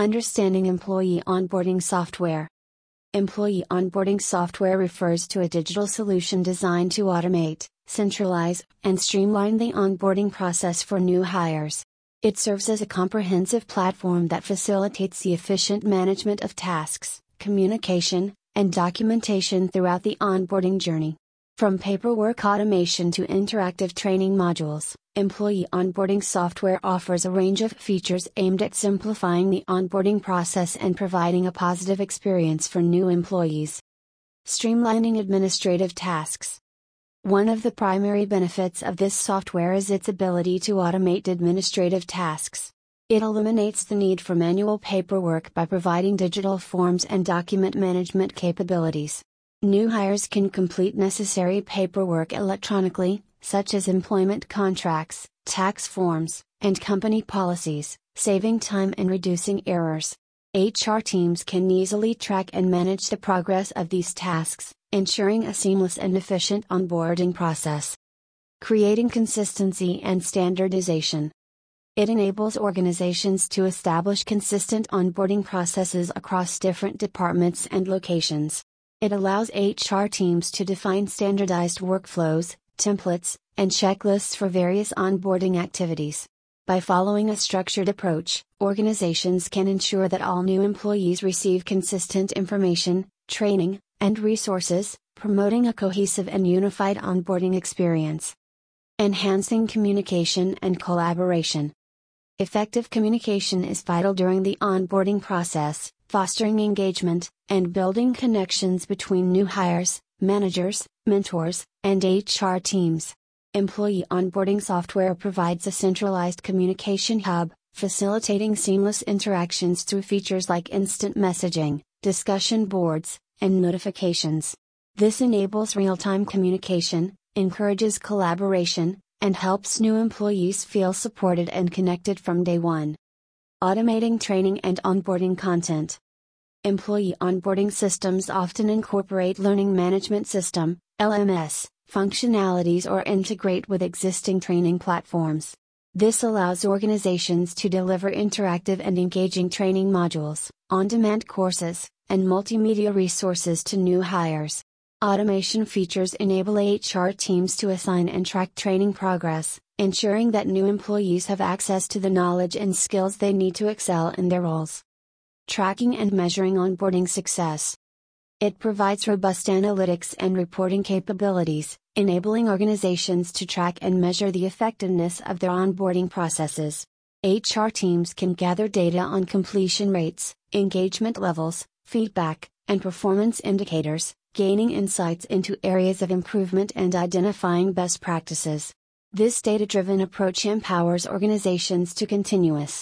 Understanding employee onboarding software. Employee onboarding software refers to a digital solution designed to automate, centralize, and streamline the onboarding process for new hires. It serves as a comprehensive platform that facilitates the efficient management of tasks, communication, and documentation throughout the onboarding journey. From paperwork automation to interactive training modules, employee onboarding software offers a range of features aimed at simplifying the onboarding process and providing a positive experience for new employees. Streamlining administrative tasks. One of the primary benefits of this software is its ability to automate administrative tasks. It eliminates the need for manual paperwork by providing digital forms and document management capabilities. New hires can complete necessary paperwork electronically, such as employment contracts, tax forms, and company policies, saving time and reducing errors. HR teams can easily track and manage the progress of these tasks, ensuring a seamless and efficient onboarding process. Creating consistency and standardization. It enables organizations to establish consistent onboarding processes across different departments and locations. It allows HR teams to define standardized workflows, templates, and checklists for various onboarding activities. By following a structured approach, organizations can ensure that all new employees receive consistent information, training, and resources, promoting a cohesive and unified onboarding experience. Enhancing communication and collaboration. Effective communication is vital during the onboarding process, fostering engagement, and building connections between new hires, managers, mentors, and HR teams. Employee onboarding software provides a centralized communication hub, facilitating seamless interactions through features like instant messaging, discussion boards, and notifications. This enables real time communication, encourages collaboration, and helps new employees feel supported and connected from day one. Automating training and onboarding content. Employee onboarding systems often incorporate Learning Management System, LMS, functionalities or integrate with existing training platforms. This allows organizations to deliver interactive and engaging training modules, on demand courses, and multimedia resources to new hires. Automation features enable HR teams to assign and track training progress, ensuring that new employees have access to the knowledge and skills they need to excel in their roles. Tracking and measuring onboarding success. It provides robust analytics and reporting capabilities, enabling organizations to track and measure the effectiveness of their onboarding processes. HR teams can gather data on completion rates, engagement levels, feedback, and performance indicators, gaining insights into areas of improvement and identifying best practices. This data driven approach empowers organizations to continuous,